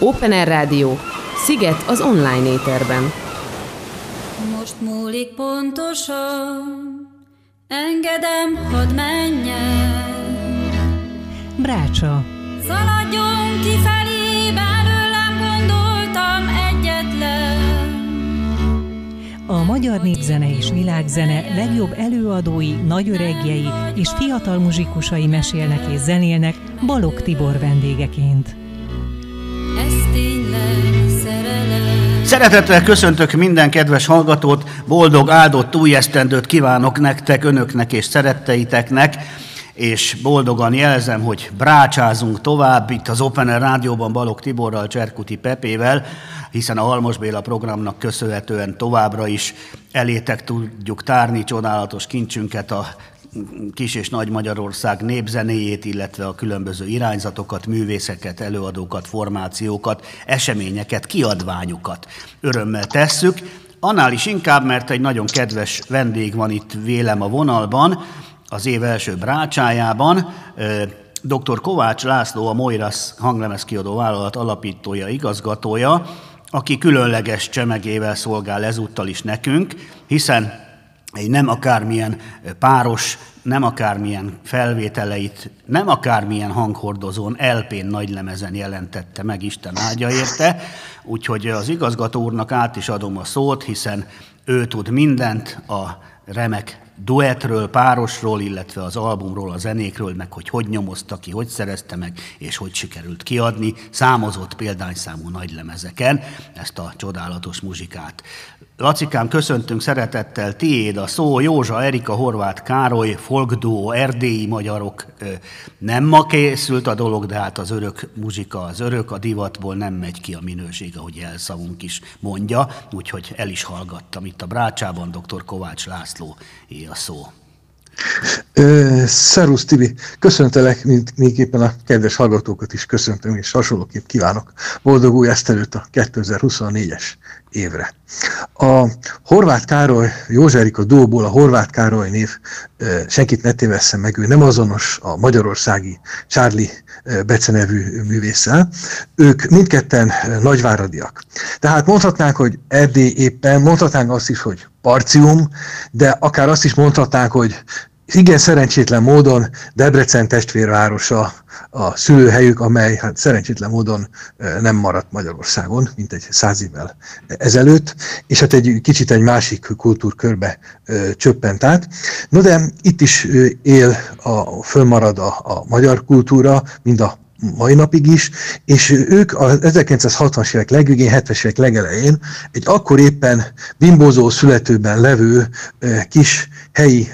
Open Air Rádió, Sziget az online éterben. Most múlik pontosan, engedem, hadd menjen. Brácsa. Szaladjon kifelé, belőlem gondoltam egyetlen. A magyar népzene és világzene legjobb előadói, nagyöregjei és fiatal muzsikusai mesélnek és zenélnek Balog Tibor vendégeként. Szeretettel köszöntök minden kedves hallgatót, boldog, áldott új esztendőt kívánok nektek, önöknek és szeretteiteknek, és boldogan jelzem, hogy brácsázunk tovább itt az Open Air Rádióban Balog Tiborral, Cserkuti Pepével, hiszen a Halmos Béla programnak köszönhetően továbbra is elétek tudjuk tárni csodálatos kincsünket a Kis- és Nagy Magyarország népzenéjét, illetve a különböző irányzatokat, művészeket, előadókat, formációkat, eseményeket, kiadványokat örömmel tesszük. Annál is inkább, mert egy nagyon kedves vendég van itt vélem a vonalban, az év első brácsájában. Dr. Kovács László, a Moiras hanglemezkiadó vállalat alapítója, igazgatója, aki különleges csemegével szolgál ezúttal is nekünk, hiszen egy nem akármilyen páros, nem akármilyen felvételeit, nem akármilyen hanghordozón, LP-n nagylemezen jelentette meg, Isten áldja érte, úgyhogy az igazgató úrnak át is adom a szót, hiszen ő tud mindent a remek duetről, párosról, illetve az albumról, a zenékről, meg hogy hogy nyomozta ki, hogy szerezte meg, és hogy sikerült kiadni, számozott példányszámú nagylemezeken ezt a csodálatos muzsikát. Lacikám, köszöntünk szeretettel, tiéd a szó, Józsa, Erika, Horváth Károly, folkduó, erdélyi magyarok. Nem ma készült a dolog, de hát az örök muzsika, az örök, a divatból nem megy ki a minőség, ahogy elszavunk is mondja, úgyhogy el is hallgattam itt a Brácsában, dr. Kovács László, é a szó. Szerusz Tibi, köszöntelek mindenképpen a kedves hallgatókat is köszöntöm, és hasonlóképp kívánok boldog új esztelőt a 2024-es évre. A Horváth Károly, Józserika Dóból a Horváth Károly név, senkit ne tévesszem meg, ő nem azonos a magyarországi Charlie Bece nevű művésszel. Ők mindketten nagyváradiak. Tehát mondhatnánk, hogy Erdély éppen, mondhatnánk azt is, hogy Parcium, de akár azt is mondhatnánk, hogy igen szerencsétlen módon Debrecen testvérvárosa a szülőhelyük, amely hát szerencsétlen módon nem maradt Magyarországon, mint egy száz évvel ezelőtt, és hát egy kicsit egy másik kultúrkörbe csöppent át. No de itt is él, a, fölmarad a, a magyar kultúra, mind a mai napig is, és ők az 1960-as évek legvégén, 70-es évek legelején egy akkor éppen bimbózó születőben levő kis helyi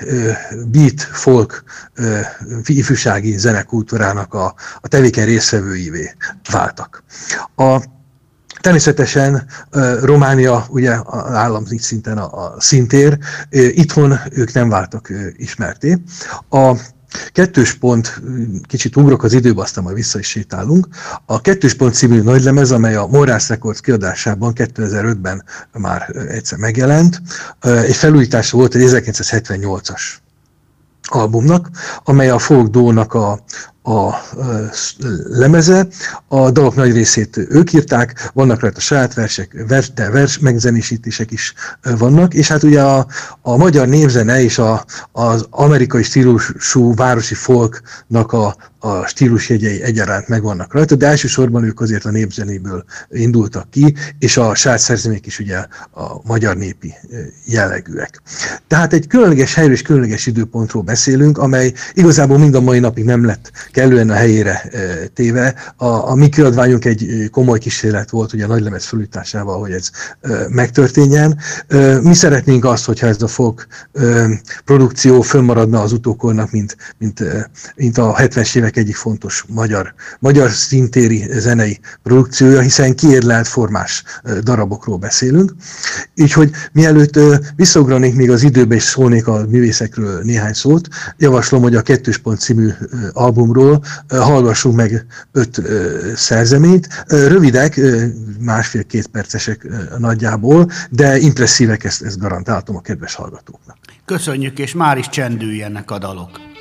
beat folk ifjúsági zenekultúrának a, a tevékeny részvevőivé váltak. A Természetesen Románia ugye az állam szinten a, a szintér, itthon ők nem váltak ismerté. A Kettős pont, kicsit ugrok az időbe, aztán majd vissza is sétálunk. A Kettős pont című nagylemez, amely a Morris Records kiadásában 2005-ben már egyszer megjelent, egy felújítása volt egy 1978-as albumnak, amely a folk dónak a, a lemeze, a dalok nagy részét ők írták, vannak rajta saját versek, vers, de vers megzenésítések is vannak, és hát ugye a, a magyar névzene és a, az amerikai stílusú városi folknak a, a stílusjegyei egyaránt megvannak rajta, de elsősorban ők azért a népzenéből indultak ki, és a saját szerzemék is ugye a magyar népi jellegűek. Tehát egy különleges helyről és különleges időpontról beszélünk, amely igazából mind a mai napig nem lett kellően a helyére téve. A, a mi kiadványunk egy komoly kísérlet volt, ugye a nagylemez felújításával, hogy ez megtörténjen. Mi szeretnénk azt, hogyha ez a folk produkció fönnmaradna az utókornak, mint, mint, mint a 70-es évek egyik fontos magyar, magyar szintéri zenei produkciója, hiszen kiérlelt formás darabokról beszélünk. Úgyhogy mielőtt visszaugranék még az időbe és szólnék a művészekről néhány szót, javaslom, hogy a Kettős Pont című albumról albumról hallgassunk meg öt szerzeményt. Rövidek, másfél-két percesek nagyjából, de impresszívek, ezt, ezt garantáltam a kedves hallgatóknak. Köszönjük, és már is csendüljenek a dalok.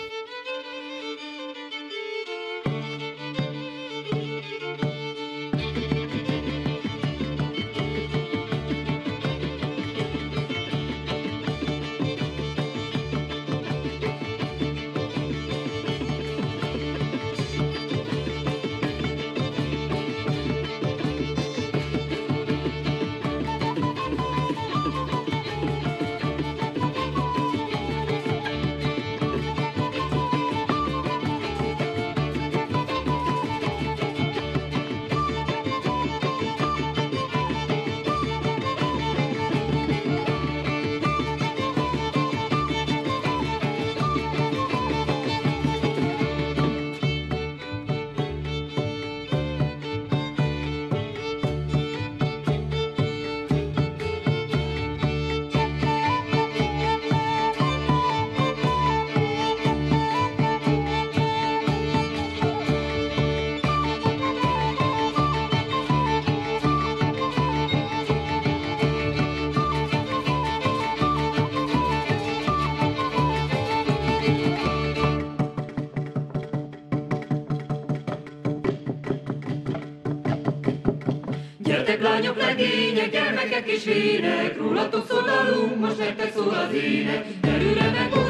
Beteg lányok, legények, gyermekek és hírek, rólatok szólalunk, most nektek szól az ének, előre meg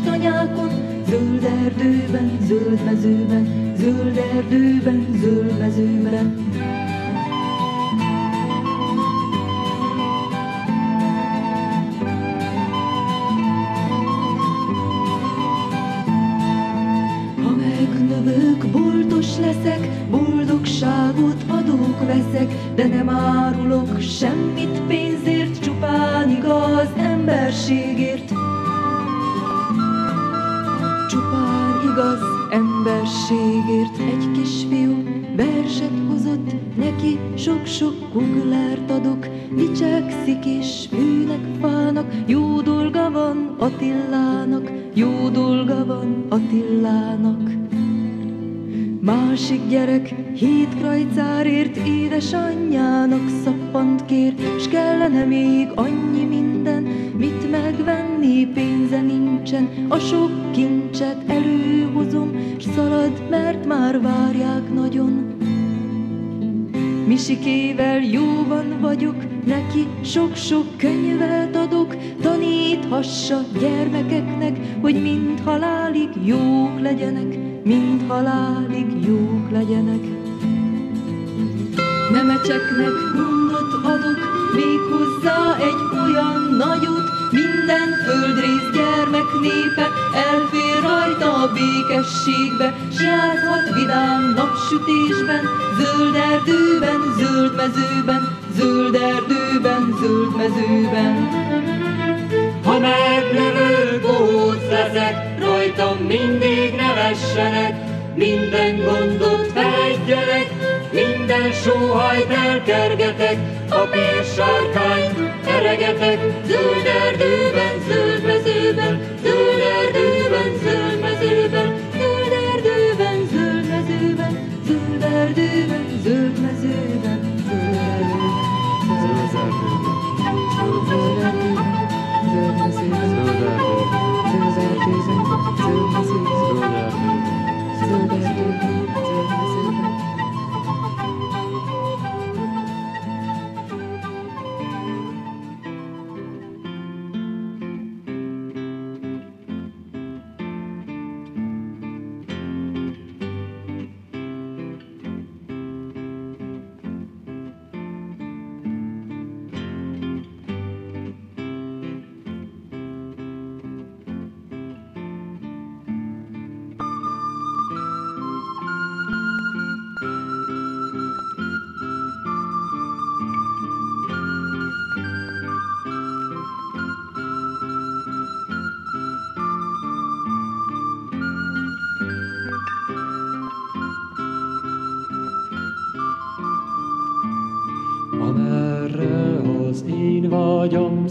tanyákon, zöld erdőben, zöld mezőben, zöld erdőben, zöld mezőben. Ha megnövök, boltos leszek, boldogságot adok, veszek, de nem árulok semmit pénzért, csupán igaz emberségért. Sok-sok kuglárt adok, dicsekszik és fűnek fának, jó dolga van Attilának, jó dolga van Attilának. Másik gyerek hét krajcárért édesanyjának szappant kér, s kellene még annyi minden, mit megvenni pénze nincsen, a sok kincset előhozom, s szalad, mert már várják nagyon. Misikével jóban vagyok, neki sok-sok könyvet adok, taníthassa gyermekeknek, hogy mind halálig jók legyenek, mind halálig jók legyenek. Nemecseknek gondot adok, méghozzá egy olyan nagyot, minden földrész gyermek népe elfér rajta a békességbe, s járhat vidám napsütésben, zöld erdőben, zöld mezőben, zöld erdőben, zöld mezőben. Ha meglövő bohóc leszek, rajtam mindig nevessenek, minden gondot felejtjenek, minden sóhajt elkergetek, a pérsárkányt eregetek, zöld erdőben, zöld mezőben, zöld erdőben, zöld mezőben, Zöld erdőben, zöld mezőben, zöld erdőben, zöld mezőben, zöld erdőben, zöld erdőben, zöld erdőben, zöld mezőben, zöld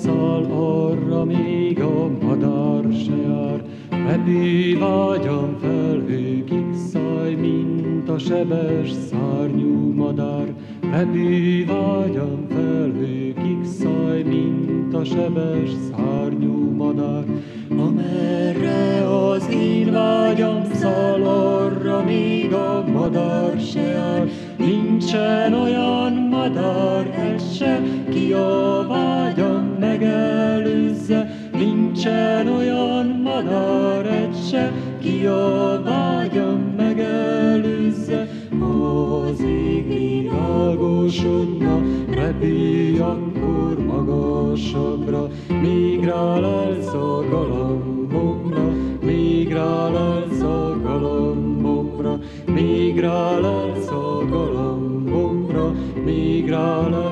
száll, arra még a madár se jár. Repő vágyam felhőkig száj, mint a sebes szárnyú madár. Repő vágyam világosodna, repülj akkor magasabbra, míg rálelsz a galambomra, míg rálelsz a galambomra, míg rálelsz a galambomra, míg rálelsz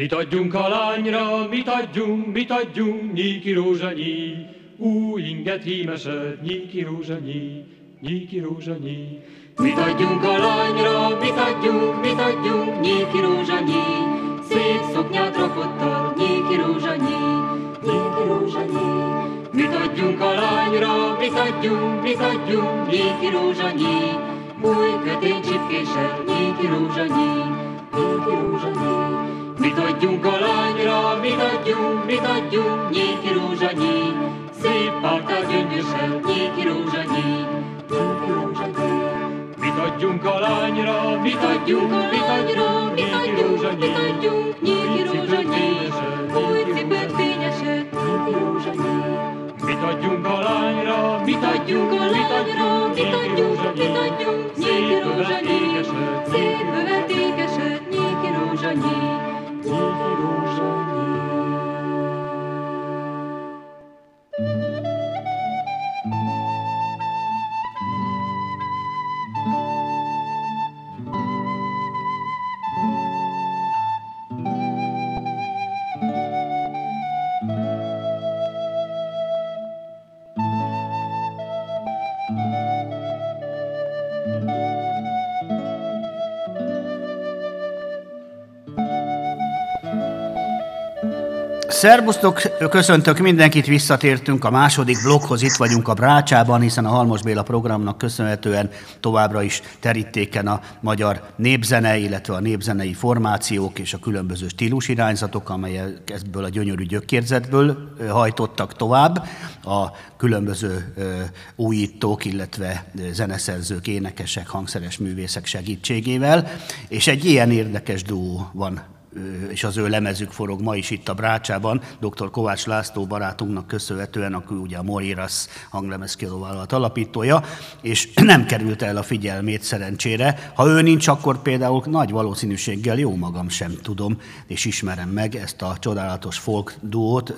Mit adjunk a lányra, mit adjunk, mit adjunk, nyíki rózsanyi, új inget hímeset, nyíki rózsanyi, nyíki rózsanyi. Mit adjunk a lányra, mit adjunk, mit adjunk, nyíki rózsanyi, szép szoknyát rakottal, nyíki rózsanyi, nyíki rózsanyi. Mit adjunk a lányra, mit adjunk, mit adjunk, nyíki rózsanyi, új kötény csipkéssel, nyíki rózsanyi, nyíki rózsanyi. Mit adjunk a lányra, mit adjunk, mit adjunk, nyíki rózsanyi, szép pártát gyöngyösen, nyíki rózsanyi, nyíki rózsanyi. Mit adjunk a lányra, mit adjunk, mit adjunk, mit adjunk, mit adjunk, nyíki rózsanyi, új cipőt fényeset, nyíki rózsanyi. Mit adjunk a lányra, Mit adjunk mit adjunk, Szerbusztok, köszöntök mindenkit, visszatértünk a második blokkhoz, itt vagyunk a Brácsában, hiszen a Halmos Béla programnak köszönhetően továbbra is terítéken a magyar népzene, illetve a népzenei formációk és a különböző stílusirányzatok, amelyek ebből a gyönyörű gyökérzetből hajtottak tovább, a különböző újítók, illetve zeneszerzők, énekesek, hangszeres művészek segítségével, és egy ilyen érdekes duó van és az ő lemezük forog ma is itt a Brácsában, dr. Kovács László barátunknak köszönhetően, aki ugye a Moriras hanglemezkiadóvállalat alapítója, és nem került el a figyelmét szerencsére. Ha ő nincs, akkor például nagy valószínűséggel jó magam sem tudom, és ismerem meg ezt a csodálatos folk duót,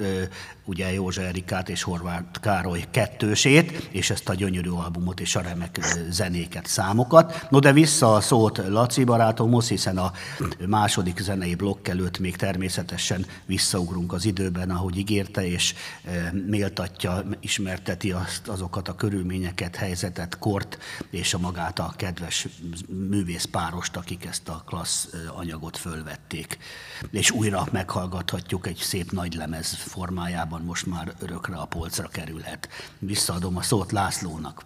ugye Józsa Erikát és Horváth Károly kettősét, és ezt a gyönyörű albumot és a remek zenéket, számokat. No de vissza a szót Laci barátomhoz, hiszen a második zenei blokk előtt még természetesen visszaugrunk az időben, ahogy ígérte, és eh, méltatja, ismerteti azt, azokat a körülményeket, helyzetet, kort, és a magát a kedves művészpárost, akik ezt a klassz eh, anyagot fölvették. És újra meghallgathatjuk egy szép nagy lemez formájában, most már örökre a polcra kerülhet. Visszaadom a szót Lászlónak.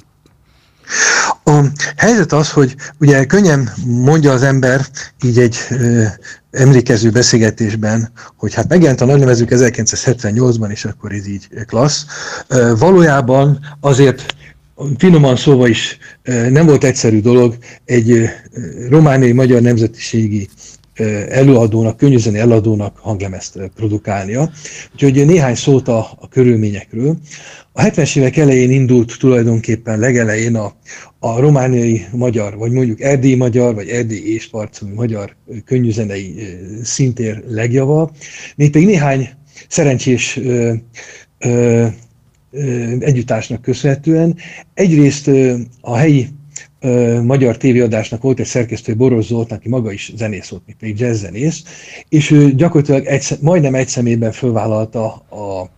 A helyzet az, hogy ugye könnyen mondja az ember így egy ö, emlékező beszélgetésben, hogy hát megjelent a nagylemezük 1978-ban, és akkor ez így klassz. Valójában azért finoman szóval is nem volt egyszerű dolog egy romániai magyar nemzetiségi előadónak, könnyűzeni előadónak hanglemezt produkálnia. Úgyhogy néhány szót a, a körülményekről. A 70-es évek elején indult tulajdonképpen legelején a, a romániai magyar, vagy mondjuk erdélyi magyar, vagy erdélyi ésparcú magyar ö, könnyűzenei szintér legjava, még pedig néhány szerencsés ö, ö, együttásnak köszönhetően. Egyrészt a helyi magyar tévéadásnak volt egy szerkesztő Boros Zolt, aki maga is zenész volt, még pedig jazzzenész, és ő gyakorlatilag egy, majdnem egy szemében fölvállalta a,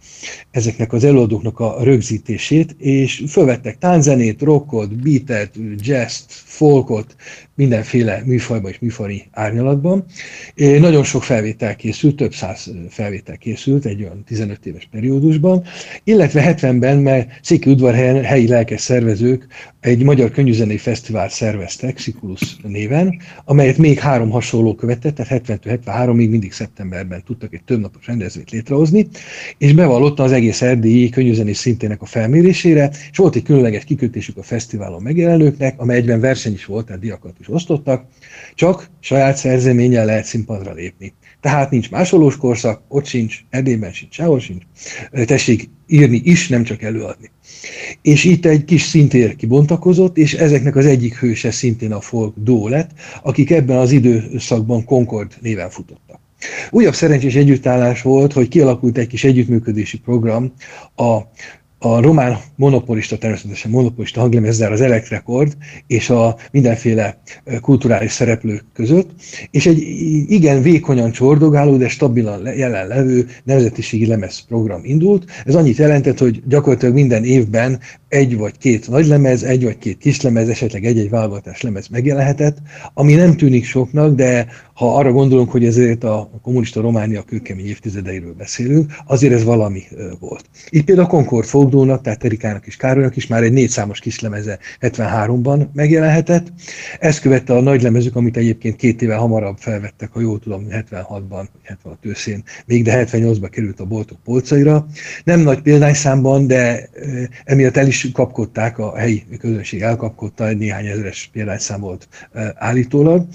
ezeknek az előadóknak a rögzítését, és fölvettek tánzenét, rockot, beatet, jazz folkot, mindenféle műfajban és műfari árnyalatban. Nagyon sok felvétel készült, több száz felvétel készült egy olyan 15 éves periódusban, illetve 70-ben, mert Széki udvarhelyen helyi lelkes szervezők egy magyar könyvzenei fesztivál szerveztek, Sikulus néven, amelyet még három hasonló követett, tehát 70-73-ig mindig szeptemberben tudtak egy többnapos rendezvényt létrehozni, és bevallotta az egész erdélyi könyvzenei szintének a felmérésére, és volt egy különleges kikötésük a fesztiválon megjelenőknek, amely egyben verseny is volt, tehát diakat is osztottak, csak saját szerzeménnyel lehet színpadra lépni. Tehát nincs másolós korszak, ott sincs, Erdélyben sincs, sehol sincs. Tessék írni is, nem csak előadni. És itt egy kis szintér kibontakozott, és ezeknek az egyik hőse szintén a folk Dó lett, akik ebben az időszakban Concord néven futottak. Újabb szerencsés együttállás volt, hogy kialakult egy kis együttműködési program a a román monopolista, természetesen monopolista hanglemezzel az Elektrekord és a mindenféle kulturális szereplők között, és egy igen vékonyan csordogáló, de stabilan jelenlevő nemzetiségi lemez program indult. Ez annyit jelentett, hogy gyakorlatilag minden évben egy vagy két nagy lemez, egy vagy két kis lemez, esetleg egy-egy válogatás lemez megjelenhetett, ami nem tűnik soknak, de ha arra gondolunk, hogy ezért a kommunista Románia kőkemény évtizedeiről beszélünk, azért ez valami volt. Itt például a Concord Fogdónak, tehát Erikának és Károlynak is már egy négy számos kislemeze 73-ban megjelenhetett. Ezt követte a nagy lemezük, amit egyébként két éve hamarabb felvettek, ha jól tudom, 76-ban, 76 őszén, még de 78-ban került a boltok polcaira. Nem nagy példányszámban, de emiatt el is kapkodták, a helyi közönség elkapkodta, egy néhány ezeres példányszám volt állítólag.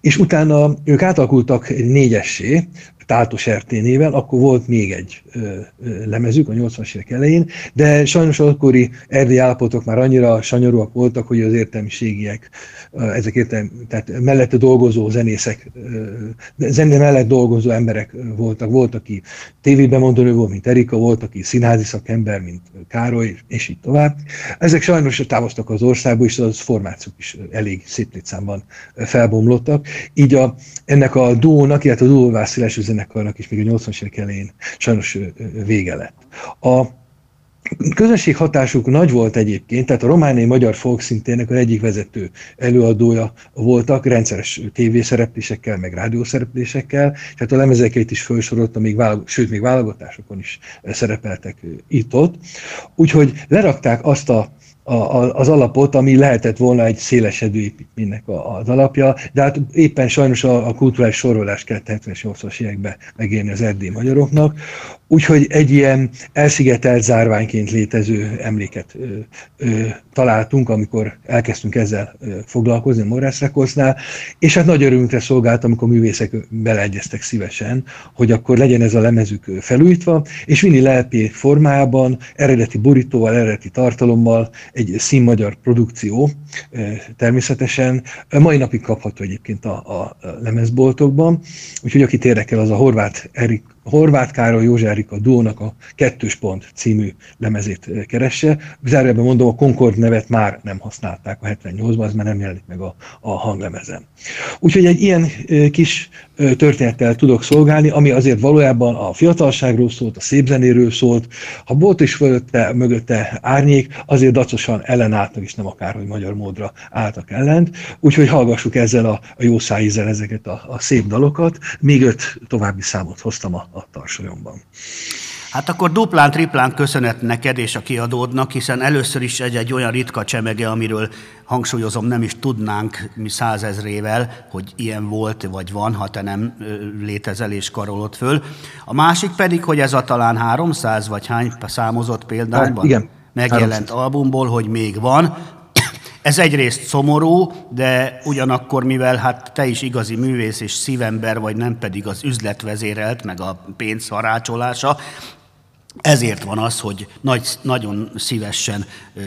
És utána ők átalakultak négyessé, Tátos RT néven, akkor volt még egy lemezük a 80-as évek elején, de sajnos az akkori erdélyi állapotok már annyira sanyarúak voltak, hogy az értelmiségiek, ezek értelmi, tehát mellette dolgozó zenészek, zene mellett dolgozó emberek voltak. Volt, aki tévében mondónő volt, mint Erika, volt, aki színházi szakember, mint Károly, és így tovább. Ezek sajnos távoztak az országból, és az formációk is elég szép létszámban felbomlottak. Így a, ennek a duónak, illetve a duó zenekarnak is még a 80-as évek elején sajnos vége lett. A közönség hatásuk nagy volt egyébként, tehát a romániai magyar folk szintének az egyik vezető előadója voltak, rendszeres tévészereplésekkel, meg rádiószereplésekkel, tehát a lemezeket is felsorolta, még válag, sőt, még válogatásokon is szerepeltek itt-ott. Úgyhogy lerakták azt a a, az alapot, ami lehetett volna egy szélesedő építménynek az alapja, de hát éppen sajnos a, a kulturális sorolás kellett 70-es, 80-as években megérni az erdély magyaroknak, úgyhogy egy ilyen elszigetelt zárványként létező emléket ö, ö, találtunk, amikor elkezdtünk ezzel ö, foglalkozni a Morris és hát nagy örömünkre szolgált, amikor művészek beleegyeztek szívesen, hogy akkor legyen ez a lemezük felújítva, és Vini Lelpé formájában, eredeti borítóval, eredeti tartalommal, egy színmagyar produkció természetesen. Mai napig kapható egyébként a, a lemezboltokban, úgyhogy akit érdekel, az a horvát Erik Horváth Károly Erika Dónak a Kettős Pont című lemezét keresse. Zárójelben mondom, a Concord nevet már nem használták a 78-ban, ez már nem jelenik meg a, a hanglemezen. Úgyhogy egy ilyen kis történettel tudok szolgálni, ami azért valójában a fiatalságról szólt, a szép zenéről szólt. Ha volt is fölötte, mögötte árnyék, azért dacosan ellenálltak, és nem akárhogy magyar módra álltak ellent. Úgyhogy hallgassuk ezzel a, a jó szájízzel ezeket a, a szép dalokat. Még öt további számot hoztam a, a tarsolyomban. Hát akkor duplán, triplán köszönet neked és a kiadódnak, hiszen először is egy-egy olyan ritka csemege, amiről hangsúlyozom, nem is tudnánk mi százezrével, hogy ilyen volt vagy van, ha te nem létezel és karolod föl. A másik pedig, hogy ez a talán 300 vagy hány számozott példányban hát, igen, megjelent 300. albumból, hogy még van, ez egyrészt szomorú, de ugyanakkor, mivel hát te is igazi művész és szívember vagy, nem pedig az üzletvezérelt, meg a pénz harácsolása, ezért van az, hogy nagy, nagyon szívesen ö,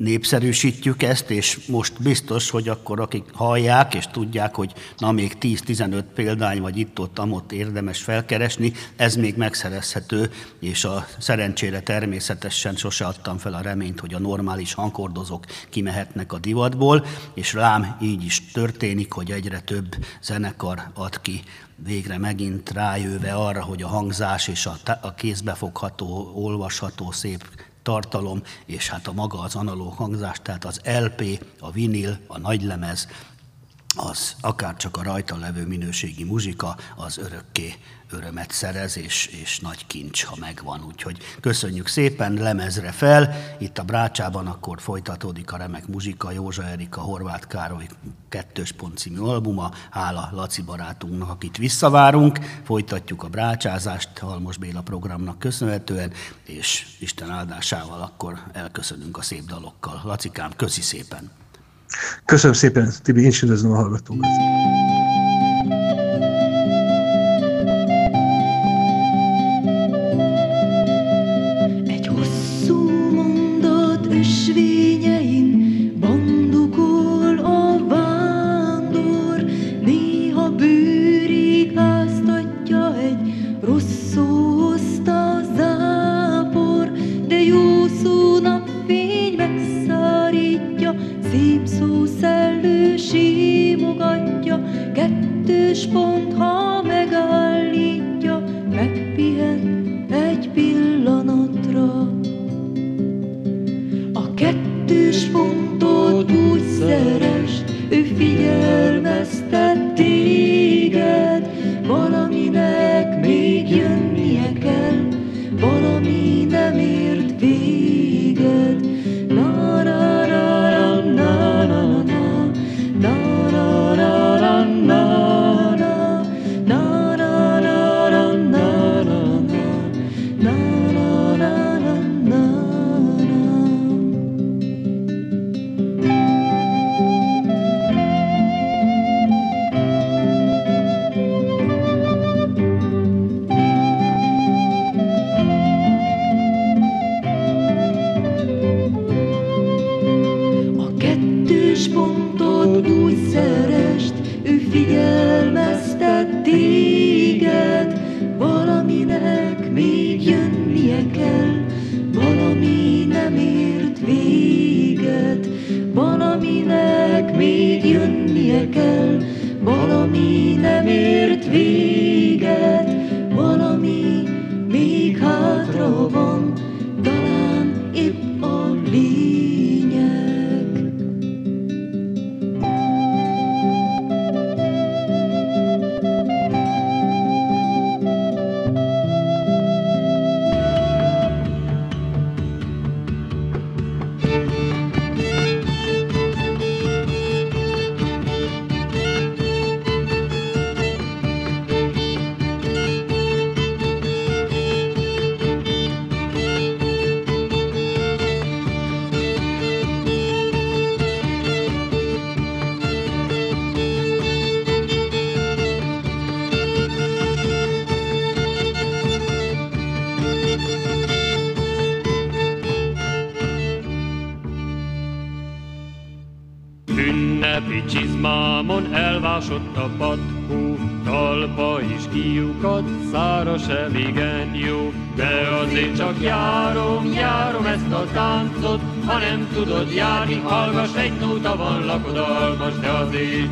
népszerűsítjük ezt, és most biztos, hogy akkor akik hallják és tudják, hogy na még 10-15 példány vagy itt-ott, amott érdemes felkeresni, ez még megszerezhető, és a szerencsére természetesen sose adtam fel a reményt, hogy a normális hangkordozók kimehetnek a divatból, és rám így is történik, hogy egyre több zenekar ad ki végre megint rájöve arra, hogy a hangzás és a, a kézbefogható, olvasható, szép tartalom, és hát a maga az analóg hangzás, tehát az LP, a vinil, a nagylemez, az akár csak a rajta levő minőségi muzsika, az örökké örömet szerez, és, és nagy kincs, ha megvan. Úgyhogy köszönjük szépen, lemezre fel. Itt a Brácsában akkor folytatódik a remek muzsika, Józsa Erika, Horváth Károly kettős pont című albuma. Hála Laci barátunknak, akit visszavárunk. Folytatjuk a brácsázást Halmos Béla programnak köszönhetően, és Isten áldásával akkor elköszönünk a szép dalokkal. Lacikám, köszi szépen! Köszönöm szépen, Tibi, én is üdvözlöm a hallgatókat. Jönnie kell, valami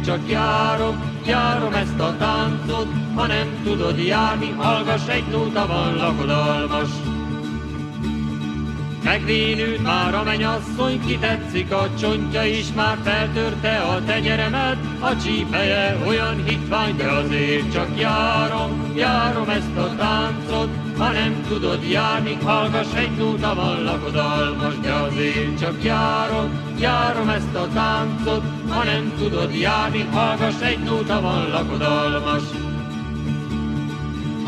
csak járom, járom ezt a táncot, ha nem tudod járni, hallgass egy nóta van lakodalmas. Megvénült már a mennyasszony, ki tetszik a csontja is, már feltörte a tenyeremet, a csípeje olyan hitvány, de azért csak járom, járom ezt a táncot, ha nem tudod járni, hallgass egy nóta van lakodalmas, de azért csak járom, járom ezt a táncot, ha nem tudod járni, hallgass egy nóta van lakodalmas.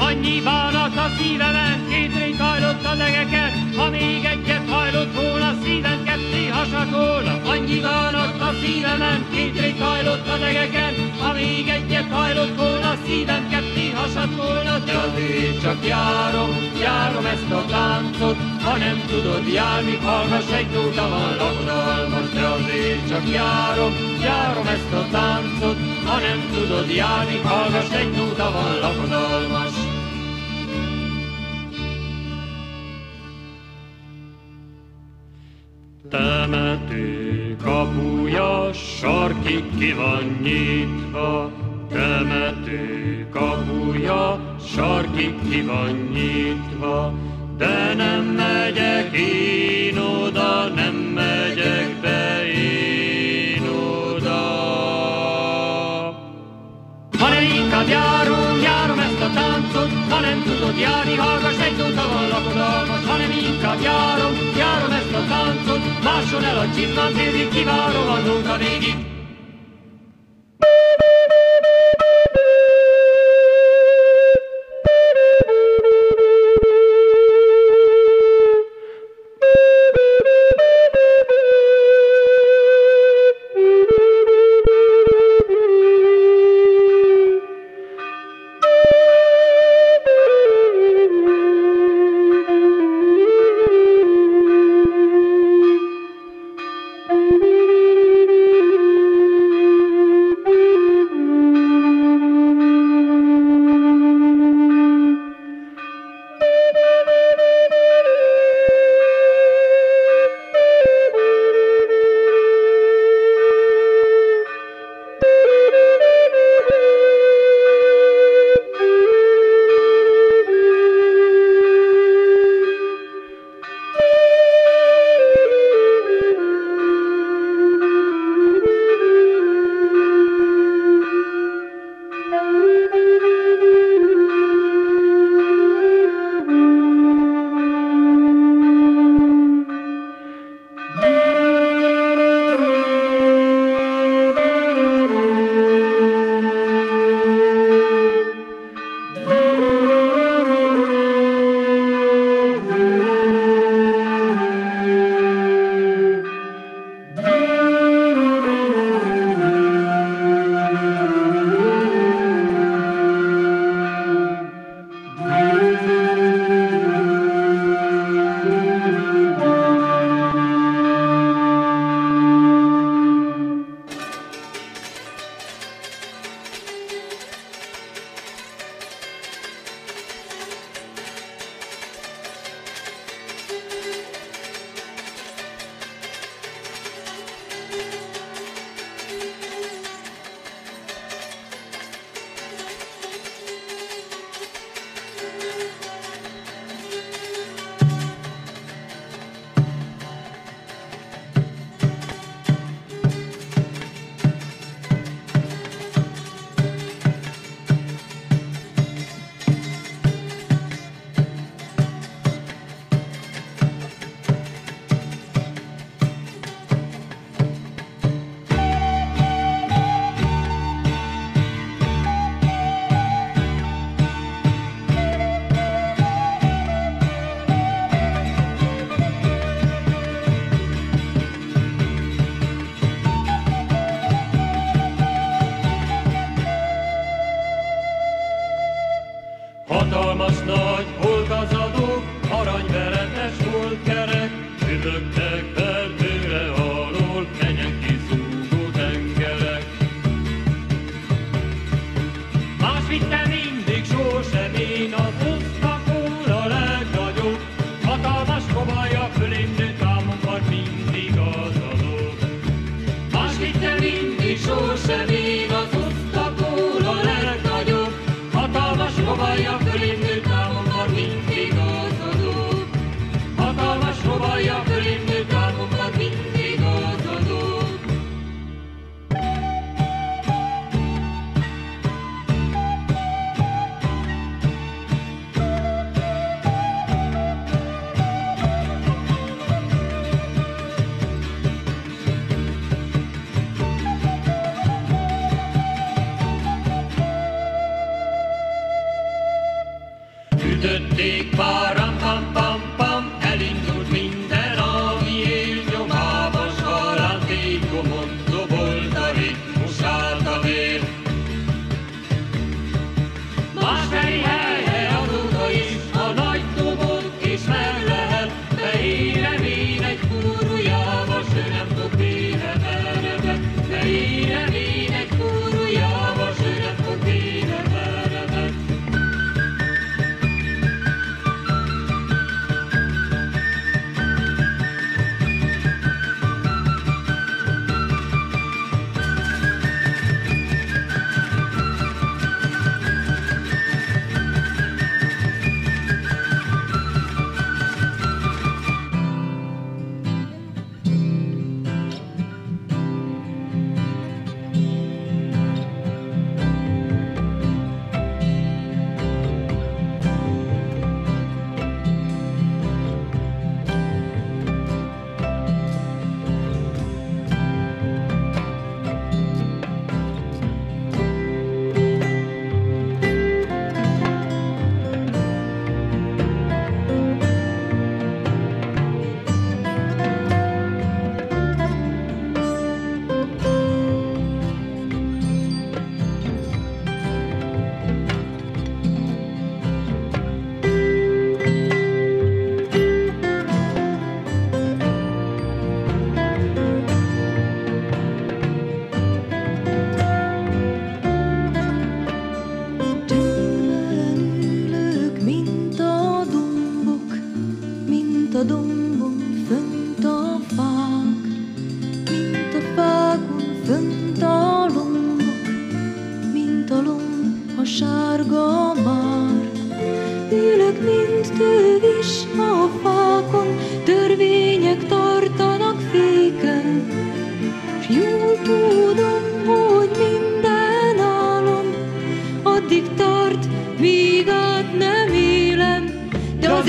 Annyi bánat a szívemen, két rég hajlott a legeket, ha még egyet hajlott volna, szívem ketté hasad volna. Annyi bánat a szívemen, két rég hajlott a legeken, ha még egyet hajlott volna, szívem ketté hasad volna, de azért csak járom, járom ezt a táncot. Ha nem tudod járni, hallgass egy nóta van lakodalmas, de azért csak járom, járom ezt a táncot. Ha nem tudod járni, hallgass egy nóta van lakodalmas. Temető kapuja sarkig ki van nyitva, temető kapuja sarkig ki van nyitva, de nem megyek én oda, nem megyek be én oda. Hanem inkább járom, járom ezt a táncot, ha nem tudod járni, hallgass egy nóta van lakodalmas, hanem inkább járom, táncot, máson el a csipnán félig, kivárom a nóta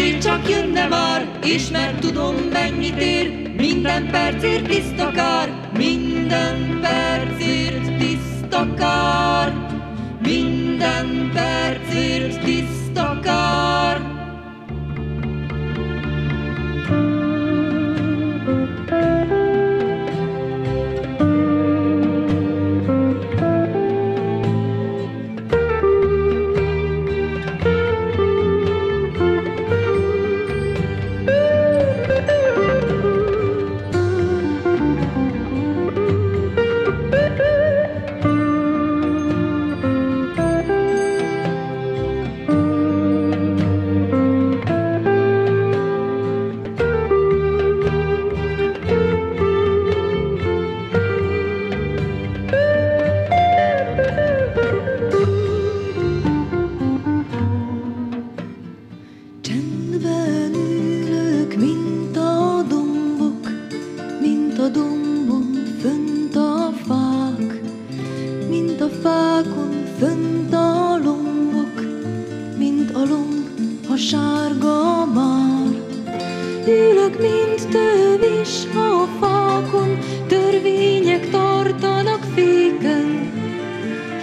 azért csak jönne már, és mert tudom, mennyit ér, minden percért tiszta kár, minden percért tiszta kár, mint a sárga már. Ülök, mint tövis a fákon, törvények tartanak féken,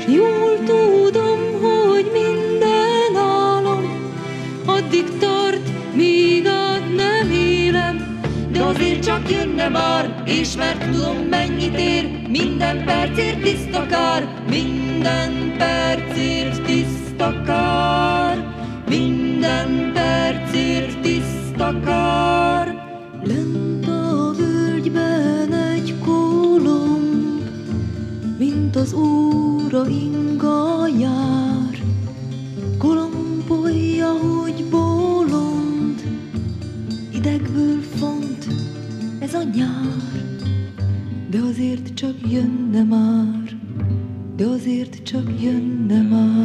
s jól tudom, hogy minden álom addig tart, míg át nem élem. De azért csak jönne már, és mert tudom, mennyit ér, minden percért tiszta minden percért tiszta Lent a völgyben egy kolomb, mint az óra inga jár, Kolompolja, hogy bolond, idegből ez a nyár, de azért csak jönne már, de azért csak jönne már.